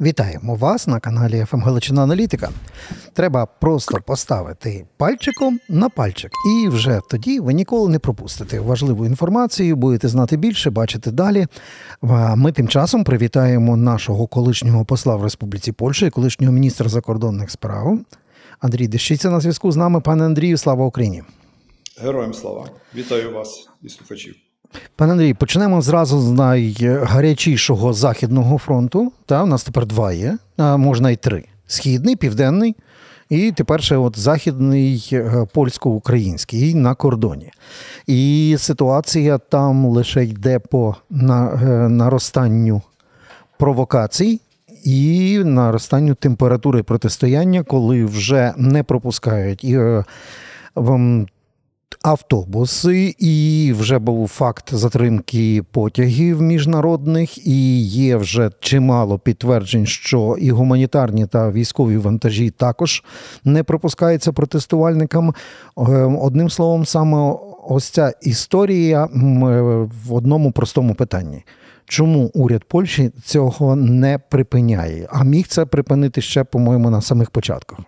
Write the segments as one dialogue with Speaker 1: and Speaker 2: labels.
Speaker 1: Вітаємо вас на каналі «ФМ Галичина Аналітика. Треба просто поставити пальчиком на пальчик, і вже тоді ви ніколи не пропустите важливу інформацію, будете знати більше, бачити далі. Ми тим часом привітаємо нашого колишнього посла в Республіці Польща і колишнього міністра закордонних справ Андрій Дещиця на зв'язку з нами. Пане Андрію, слава Україні!
Speaker 2: Героям слава! Вітаю вас і слухачів!
Speaker 1: Пане Андрій, почнемо зразу з найгарячішого західного фронту. Та у нас тепер два є, а можна й три: східний, південний, і тепер ще от західний е, польсько-український на кордоні. І ситуація там лише йде по е, наростанню провокацій. І наростанню температури протистояння, коли вже не пропускають е, автобуси, і вже був факт затримки потягів міжнародних, і є вже чимало підтверджень, що і гуманітарні та військові вантажі також не пропускаються протестувальникам. Ем, одним словом, саме ось ця історія в одному простому питанні. Чому уряд Польщі цього не припиняє? А міг це припинити ще, по-моєму, на самих початках?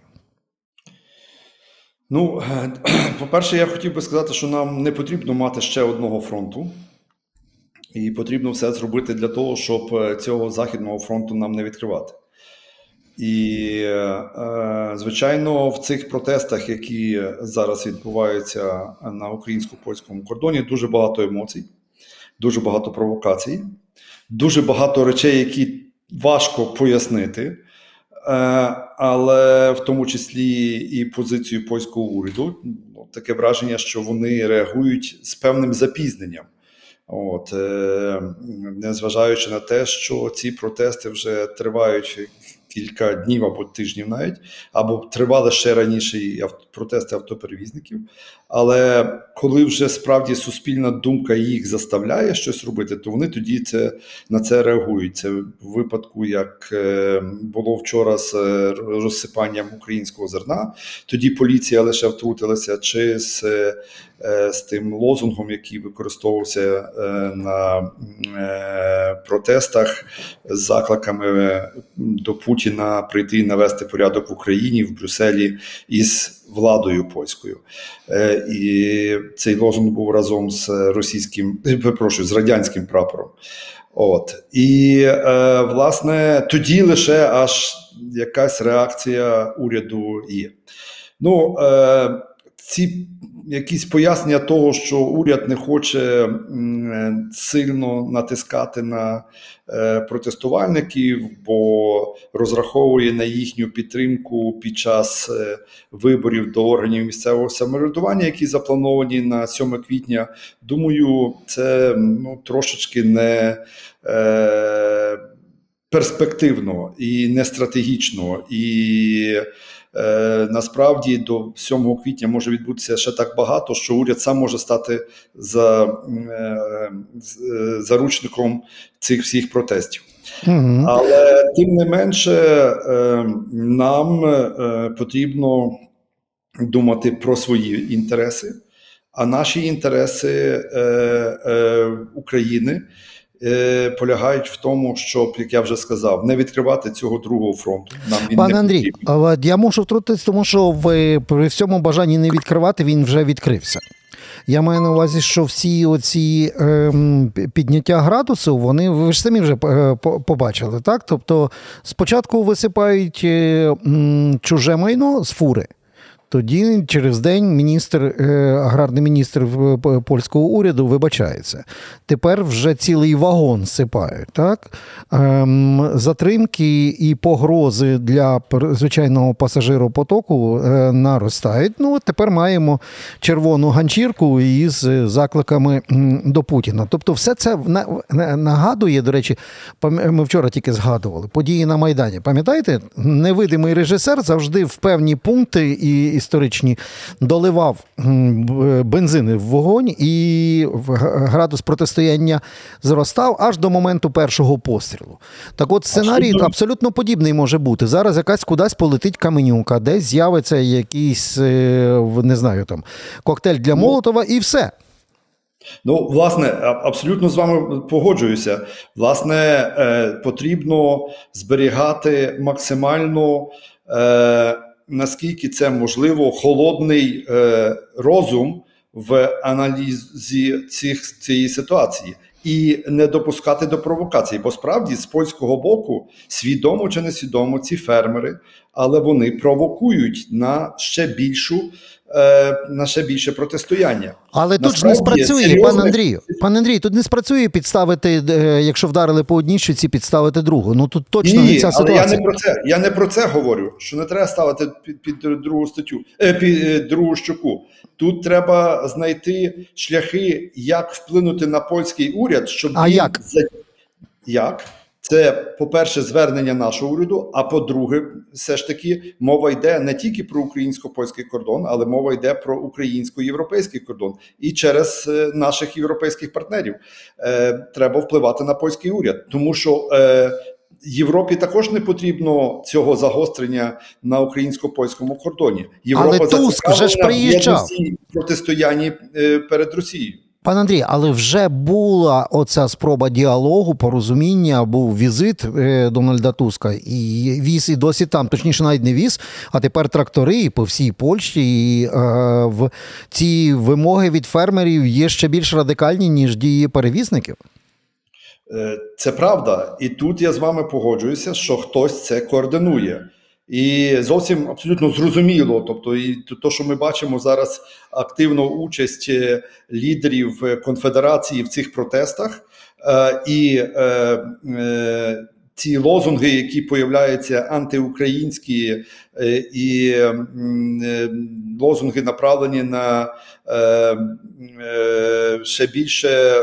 Speaker 2: Ну, по-перше, я хотів би сказати, що нам не потрібно мати ще одного фронту, і потрібно все зробити для того, щоб е, цього західного фронту нам не відкривати. І, е, звичайно, в цих протестах, які зараз відбуваються на українсько польському кордоні, дуже багато емоцій, дуже багато провокацій, дуже багато речей, які важко пояснити. Е, але в тому числі і позицію польського уряду ну, таке враження, що вони реагують з певним запізненням. От, е, Незважаючи на те, що ці протести вже тривають кілька днів або тижнів навіть, або тривали ще раніше протести автоперевізників. Але коли вже справді суспільна думка їх заставляє щось робити, то вони тоді це на це реагують. Це в випадку, як е, було вчора з е, розсипанням українського зерна, тоді поліція лише втрутилася, чи з е, з тим лозунгом, який використовувався на протестах з закликами до Путіна прийти і навести порядок в Україні в Брюсселі із владою польською. Е, і цей лозунг був разом з російським, е, перепрошую, з радянським прапором. От і е, власне тоді лише аж якась реакція уряду є. Ну ці якісь пояснення того, що уряд не хоче сильно натискати на е, протестувальників, бо розраховує на їхню підтримку під час е, виборів до органів місцевого самоврядування, які заплановані на 7 квітня. Думаю, це ну трошечки не. Е, Перспективно і не стратегічно, і Е, насправді до 7 квітня може відбутися ще так багато, що уряд сам може стати за, е, заручником цих всіх протестів. Угу. Але тим не менше, е, нам потрібно думати про свої інтереси, а наші інтереси України. Е, полягають в тому, щоб, як я вже сказав, не відкривати цього другого фронту.
Speaker 1: Нам він Пане не Андрій, я можу втрутитися, тому що ви при всьому бажанні не відкривати він вже відкрився. Я маю на увазі, що всі оці е, підняття градусу, вони ви ж самі вже е, побачили, так? Тобто спочатку висипають е, чуже майно з фури. Тоді через день міністр, е, аграрний міністр польського уряду вибачається. Тепер вже цілий вагон сипають. Так? Ем, затримки і погрози для звичайного пасажиропотоку е, наростають. Ну, Тепер маємо червону ганчірку із закликами до Путіна. Тобто, все це нагадує, до речі, ми вчора тільки згадували події на Майдані. Пам'ятаєте, невидимий режисер завжди в певні пункти і історичні доливав бензини в вогонь, і градус протистояння зростав аж до моменту першого пострілу. Так от сценарій абсолютно, абсолютно подібний може бути. Зараз якась кудись полетить каменюка, десь з'явиться якийсь, е, не знаю, там коктейль для ну, Молотова, і все.
Speaker 2: Ну, власне, абсолютно з вами погоджуюся. Власне, е, потрібно зберігати максимально, е, наскільки це можливо, холодний е, розум в аналізі цих, цієї ситуації. І не допускати до провокацій, бо справді з польського боку свідомо чи несвідомо ці фермери, але вони провокують на ще більшу Е, на ще більше протистояння.
Speaker 1: Але тут ж не спрацює, серйозне... пан Андрію. Пан Андрій, тут не спрацює підставити, е, якщо вдарили по одній щуці, підставити другу. Ну тут точно
Speaker 2: Ні,
Speaker 1: не ця ситуація.
Speaker 2: Але я не про це. Я не про це говорю. Що не треба ставити під під другу статтю, е, під другу щоку. Тут треба знайти шляхи, як вплинути на польський уряд, щоб
Speaker 1: а
Speaker 2: він
Speaker 1: як?
Speaker 2: як? Це, по-перше, звернення нашого уряду. А по-друге, все ж таки мова йде не тільки про українсько-польський кордон, але мова йде про українсько-європейський кордон. І через е, наших європейських партнерів е, треба впливати на польський уряд, тому що е, Європі також не потрібно цього загострення на українсько-польському кордоні. Європа
Speaker 1: але Туск вже ж приїжджав
Speaker 2: протистоянні е, перед Росією.
Speaker 1: Пане Андрій, але вже була оця спроба діалогу, порозуміння, був візит е, Дональда Туска, і віз і досі там, точніше, навіть не віз, а тепер трактори по всій Польщі. І е, в ці вимоги від фермерів є ще більш радикальні, ніж дії перевізників.
Speaker 2: Е, це правда, і тут я з вами погоджуюся, що хтось це координує. І зовсім абсолютно зрозуміло. Тобто, і то, що ми бачимо зараз активну участь е, лідерів е, конфедерації в цих протестах, е, і ці лозунги, які появляються антиукраїнські, і лозунги направлені на ще більше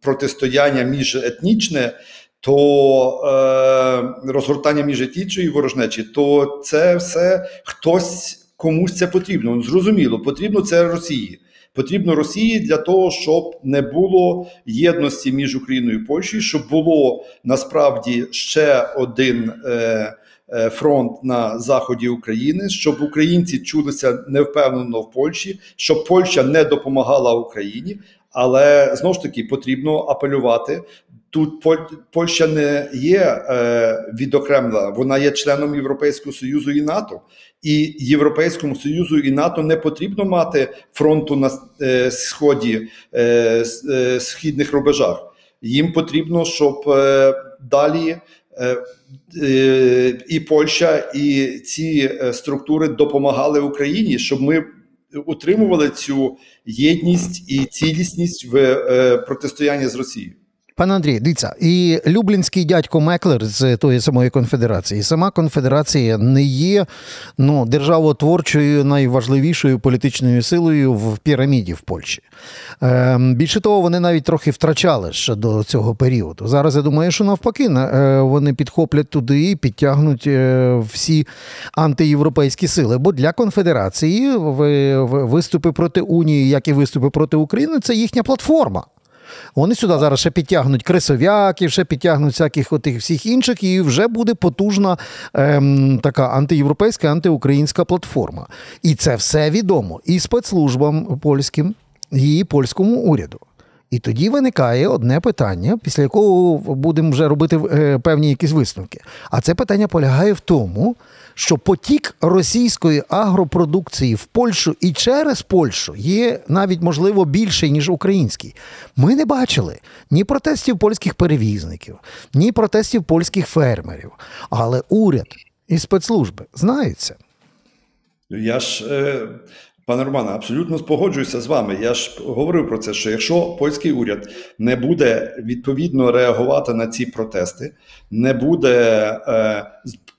Speaker 2: протистояння міжетнічне, то е, розгортання міжетічої ворожнечі, то це все хтось комусь це потрібно. Ну, зрозуміло, потрібно це Росії. Потрібно Росії для того, щоб не було єдності між Україною і Польщею, щоб було насправді ще один е, е, фронт на заході України, щоб українці чулися невпевнено в Польщі, щоб Польща не допомагала Україні. Але знову ж таки потрібно апелювати Тут Польща не є е, відокремлена, вона є членом Європейського Союзу і НАТО. І Європейському Союзу і НАТО не потрібно мати фронту на е, сході е, е, східних рубежах. Їм потрібно, щоб далі і Польща, і ці структури допомагали Україні, щоб ми утримували цю єдність і цілісність в протистоянні з Росією.
Speaker 1: Пане Андрій, дивіться, і Люблінський дядько Меклер з тої самої конфедерації. Сама конфедерація не є ну, державотворчою найважливішою політичною силою в піраміді в Польщі. Е, Більше того, вони навіть трохи втрачали ще до цього періоду. Зараз я думаю, що навпаки, е, вони підхоплять туди і підтягнуть е, всі антиєвропейські сили. Бо для конфедерації виступи проти Унії, як і виступи проти України, це їхня платформа. Вони сюди зараз ще підтягнуть крисов'яків, ще підтягнуть всяких отих всіх інших, і вже буде потужна ем, така антиєвропейська, антиукраїнська платформа. І це все відомо і спецслужбам польським, і польському уряду. І тоді виникає одне питання, після якого будемо вже робити е, певні якісь висновки. А це питання полягає в тому, що потік російської агропродукції в Польщу і через Польщу є навіть можливо більший, ніж український. Ми не бачили ні протестів польських перевізників, ні протестів польських фермерів. Але уряд і спецслужби знаються.
Speaker 2: Я ж е, Пане Романе, абсолютно спогоджуюся з вами. Я ж говорив про це, що якщо польський уряд не буде відповідно реагувати на ці протести, не буде е,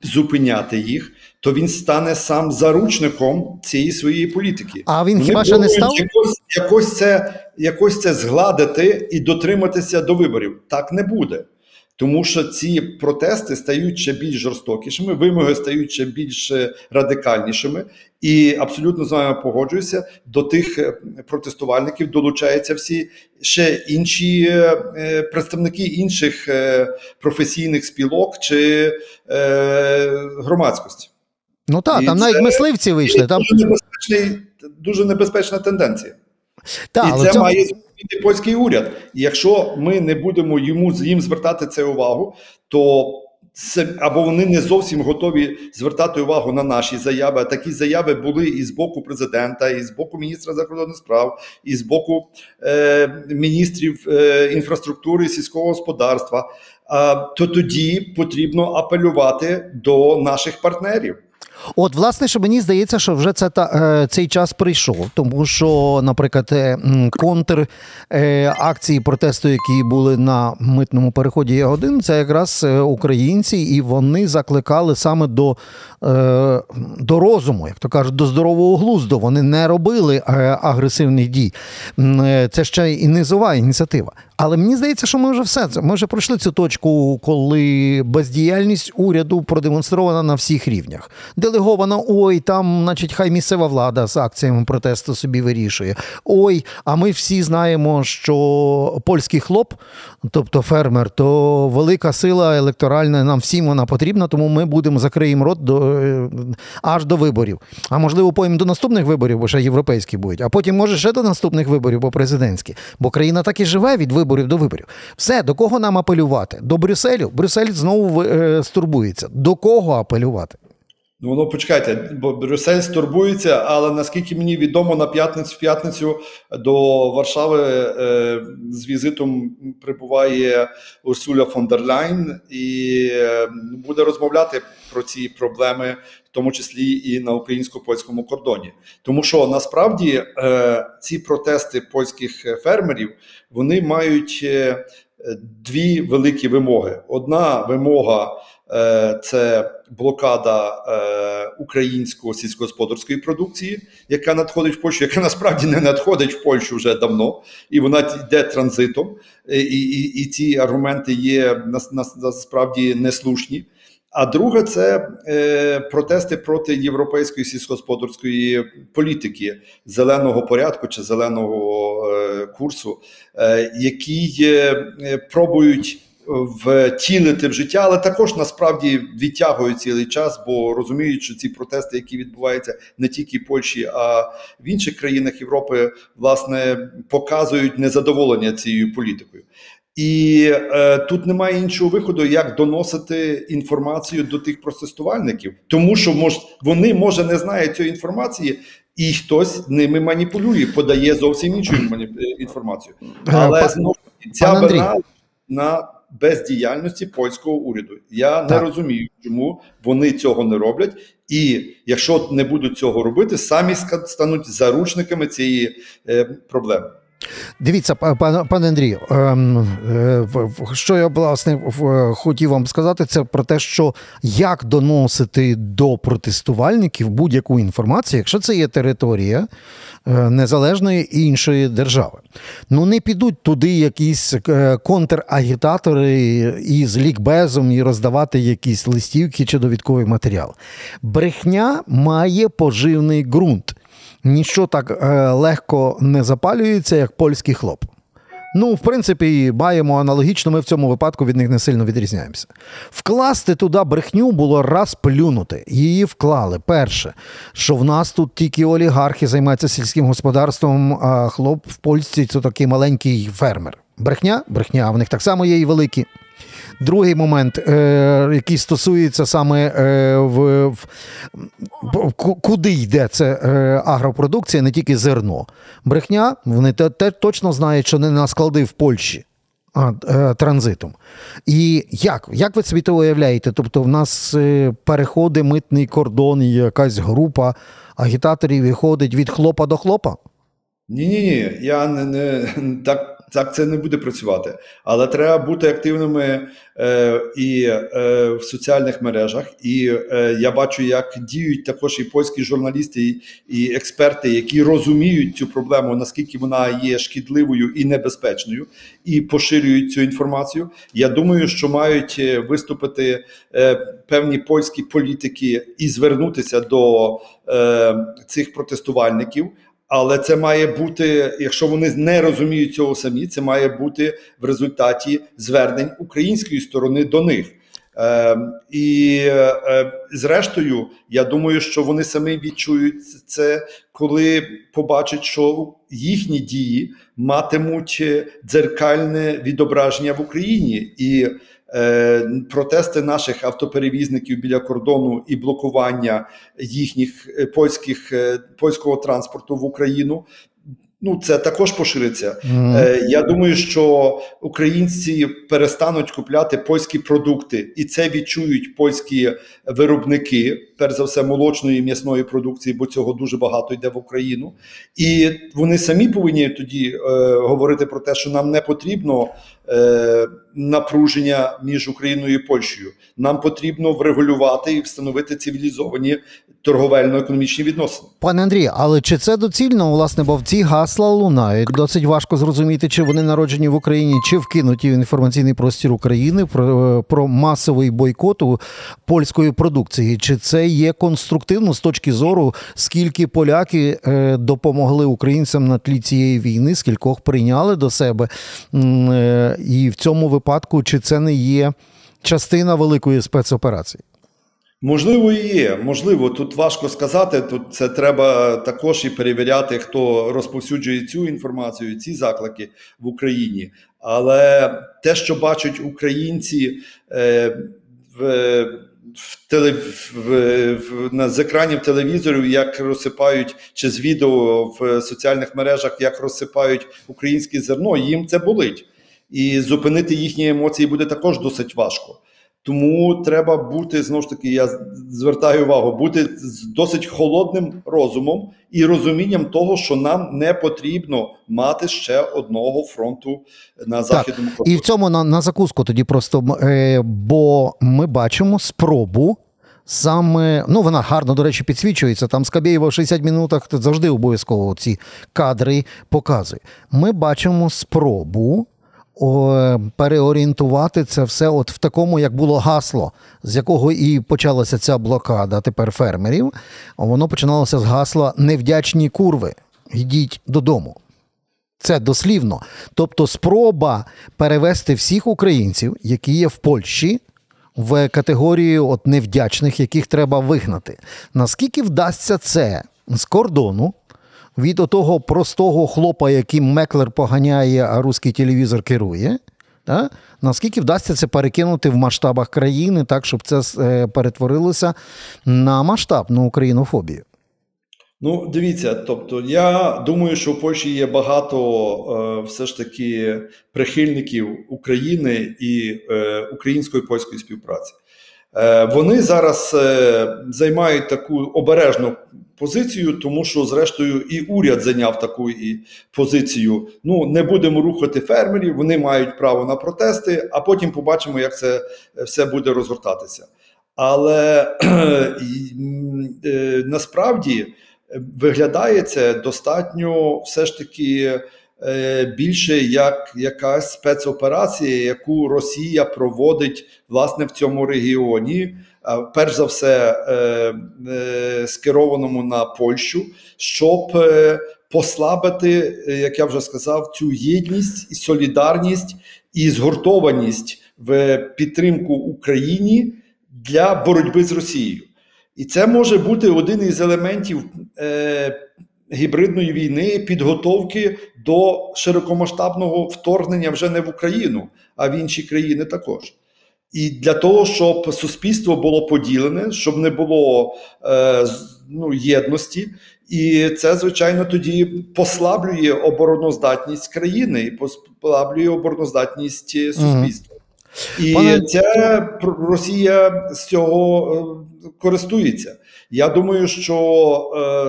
Speaker 2: зупиняти їх, то він стане сам заручником цієї своєї політики.
Speaker 1: А він хіба що не став
Speaker 2: якось, якось це якось це згладити і дотриматися до виборів? Так не буде тому що ці протести стають ще більш жорстокішими, вимоги стають ще більш е, радикальнішими, і абсолютно з вами погоджуюся. До тих е, протестувальників долучаються всі ще інші е, представники інших професійних спілок чи громадськості.
Speaker 1: Ну так, там навіть мисливці вийшли. Там
Speaker 2: дуже небезпечний, дуже небезпечна тенденція. Та, і це цьому... має зробити польський уряд. І якщо ми не будемо йому їм звертати це увагу, то це або вони не зовсім готові звертати увагу на наші заяви. А такі заяви були і з боку президента, і з боку міністра закордонних справ, і з боку е, міністрів е, інфраструктури і сільського господарства. Е, то тоді потрібно апелювати до наших партнерів.
Speaker 1: От, власне, що мені здається, що вже це та е, цей час прийшов, тому що, наприклад, е, контр е, акції протесту, які були на митному переході Ягодин, це якраз українці, і вони закликали саме до до розуму, як то кажуть, до здорового глузду. Вони не робили агресивних дій. Це ще і низова ініціатива. Але мені здається, що ми вже все це. Ми вже пройшли цю точку, коли бездіяльність уряду продемонстрована на всіх рівнях. Делегована, ой, там, значить, хай місцева влада з акціями протесту собі вирішує. Ой, а ми всі знаємо, що польський хлоп, тобто фермер, то велика сила електоральна, нам всім вона потрібна, тому ми будемо закриємо рот до е, аж до виборів. А можливо, потім до наступних виборів, бо ще європейські будуть, а потім, може, ще до наступних виборів, бо президентські. Бо країна так і живе від виборів виборів до виборів. Все, до кого нам апелювати? До Брюсселю? Брюссель знову е, стурбується. До кого апелювати?
Speaker 2: Ну, ну почекайте, бо Брюссель стурбується, але наскільки мені відомо, на п'ятницю в п'ятницю до Варшави е, з візитом прибуває Урсуля фон дер Ляйн і е, буде розмовляти про ці проблеми, в тому числі і на українсько-польському кордоні. Тому що насправді е, ці протести польських фермерів вони мають е, дві великі вимоги. Одна вимога. Е, це блокада е, української сільськогосподарської продукції, яка надходить в Польщу, яка насправді не надходить в Польщу вже давно, і вона йде транзитом. І і, і ці аргументи є насправді неслушні. А друге, це е, протести проти європейської сільськогосподарської політики зеленого порядку чи зеленого е, курсу, е, які е, пробують втілити в життя, але також насправді відтягують цілий час, бо розуміють, що ці протести, які відбуваються не тільки в Польщі, а в інших країнах Європи, власне показують незадоволення цією політикою. І е, тут немає іншого виходу, як доносити інформацію до тих протестувальників, тому що мож, вони може не знають цієї інформації, і хтось ними маніпулює, подає зовсім іншу інформацію. Е, Але знову ця вина на бездіяльності польського уряду. Я так. не розумію, чому вони цього не роблять, і якщо не будуть цього робити, самі стануть заручниками цієї е, проблеми.
Speaker 1: Дивіться, пане Андрію, ем, е, що я власне хотів вам сказати, це про те, що як доносити до протестувальників будь-яку інформацію, якщо це є територія е, незалежної іншої держави. Ну не підуть туди якісь е, контрагітатори із лікбезом і роздавати якісь листівки чи довідковий матеріал. Брехня має поживний ґрунт ніщо так е, легко не запалюється, як польський хлоп. Ну, в принципі, маємо аналогічно, ми в цьому випадку від них не сильно відрізняємося. Вкласти туди брехню було раз плюнути. Її вклали. Перше, що в нас тут тільки олігархи займаються сільським господарством, а хлоп в Польщі це такий маленький фермер. Брехня, брехня, а в них так само є і великі. Другий момент, е, який стосується саме е, в, в куди йде це е, агропродукція, не тільки зерно. Брехня, вони те, те точно знають, що не на склади в Польщі. Е, Транзитом. І як Як ви собі то уявляєте? Тобто, в нас е, переходить митний кордон, і якась група агітаторів виходить від хлопа до хлопа?
Speaker 2: Ні, ні, ні. Я не, не так так це не буде працювати. Але треба бути активними е, і е, в соціальних мережах. І е, я бачу, як діють також і польські журналісти, і, і експерти, які розуміють цю проблему, наскільки вона є шкідливою і небезпечною, і поширюють цю інформацію. Я думаю, що мають е, виступити е, певні польські політики і звернутися до е, цих протестувальників. Але це має бути, якщо вони не розуміють цього самі, це має бути в результаті звернень української сторони до них. Е, І е, зрештою, я думаю, що вони самі відчують це, коли побачать, що їхні дії матимуть дзеркальне відображення в Україні і. Е, протести наших автоперевізників біля кордону і блокування їхніх е, польських польського транспорту в Україну Ну, це також пошириться. Mm. Е, Я думаю, що українці перестануть купляти польські продукти, і це відчують польські виробники, перш за все, молочної і м'ясної продукції, бо цього дуже багато йде в Україну. І вони самі повинні тоді е, говорити про те, що нам не потрібно е, напруження між Україною і Польщею. Нам потрібно врегулювати і встановити цивілізовані торговельно-економічні відносини.
Speaker 1: Пане Андрій, але чи це доцільно, власне, бо в ці гасла лунають? Досить важко зрозуміти, чи вони народжені в Україні, чи вкинуті в інформаційний простір України про, про масовий бойкот польської продукції. Чи це є конструктивно з точки зору, скільки поляки е, допомогли українцям на тлі цієї війни, скількох прийняли до себе? Е, і в цьому випадку чи це не є частина великої спецоперації?
Speaker 2: Можливо, є. Можливо, тут важко сказати. Тут це треба також і перевіряти, хто розповсюджує цю інформацію, ці заклики в Україні. Але те, що бачать українці е, в. В теле в, в, на з екранів телевізорів, як розсипають чи з відео в соціальних мережах, як розсипають українське зерно, їм це болить, і зупинити їхні емоції буде також досить важко. Тому треба бути знову ж таки, я звертаю увагу, бути з досить холодним розумом і розумінням того, що нам не потрібно мати ще одного фронту на західному
Speaker 1: кордоні. І в цьому на, на закуску тоді просто е, бо ми бачимо спробу. Саме ну вона гарно, до речі, підсвічується. Там Скабєєва в 60 минутах завжди обов'язково ці кадри показує. Ми бачимо спробу переорієнтувати це все от в такому, як було гасло, з якого і почалася ця блокада тепер фермерів. Воно починалося з гасла невдячні курви. Йдіть додому. Це дослівно. Тобто спроба перевести всіх українців, які є в Польщі, в категорію от невдячних, яких треба вигнати. Наскільки вдасться це з кордону? Від того простого хлопа, яким Меклер поганяє, а руський телевізор керує. Та? Наскільки вдасться це перекинути в масштабах країни, так, щоб це е, перетворилося на масштабну українофобію?
Speaker 2: Ну, дивіться, тобто, я думаю, що в Польщі є багато е, все ж таки прихильників України і е, української польської співпраці. Е, вони зараз е, займають таку обережну позицію, тому що, зрештою, і уряд зайняв таку і позицію. Ну, не будемо рухати фермерів, вони мають право на протести, а потім побачимо, як це е, все буде розгортатися. Але насправді виглядає це достатньо все ж таки. Е, більше як якась спецоперація, яку Росія проводить власне в цьому регіоні, перш за все е, е, скерованому на Польщу, щоб послабити, як я вже сказав, цю єдність і солідарність і згуртованість в підтримку Україні для боротьби з Росією. І це може бути один із елементів гібридної війни, підготовки до широкомасштабного вторгнення вже не в Україну, а в інші країни також. І для того, щоб суспільство було поділене, щоб не було е, ну, єдності, і це, звичайно, тоді послаблює обороноздатність країни і послаблює обороноздатність суспільства. І Пане... це Росія з цього е, користується. Я думаю, що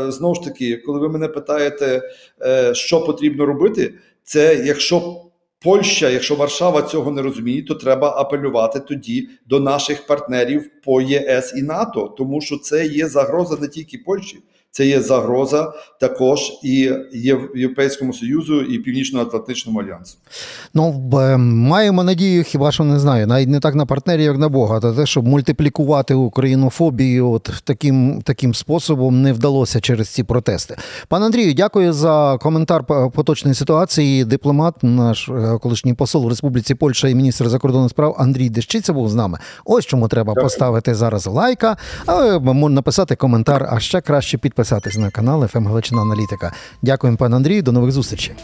Speaker 2: е, знову ж таки, коли ви мене питаєте, е, що потрібно робити, це якщо Польща, якщо Варшава цього не розуміє, то треба апелювати тоді до наших партнерів по ЄС і НАТО, тому що це є загроза не тільки Польщі, Це є загроза також і Європейському Союзу і Північно-Атлантичному альянсу.
Speaker 1: Ну, маємо надію, хіба що не знаю, навіть не так на партнерів, як на Бога, та те, щоб мультиплікувати українофобію от таким, таким способом не вдалося через ці протести. Пане Андрію, дякую за коментар поточної ситуації. Дипломат, наш е, колишній посол в Республіці Польща і міністр закордонних справ Андрій Дещиця був з нами. Ось чому треба поставити зараз лайка, а можна написати коментар, а ще краще підписатись на канал «ФМ Галичина Аналітика. Дякуємо, пане Андрію. До нових зустрічей.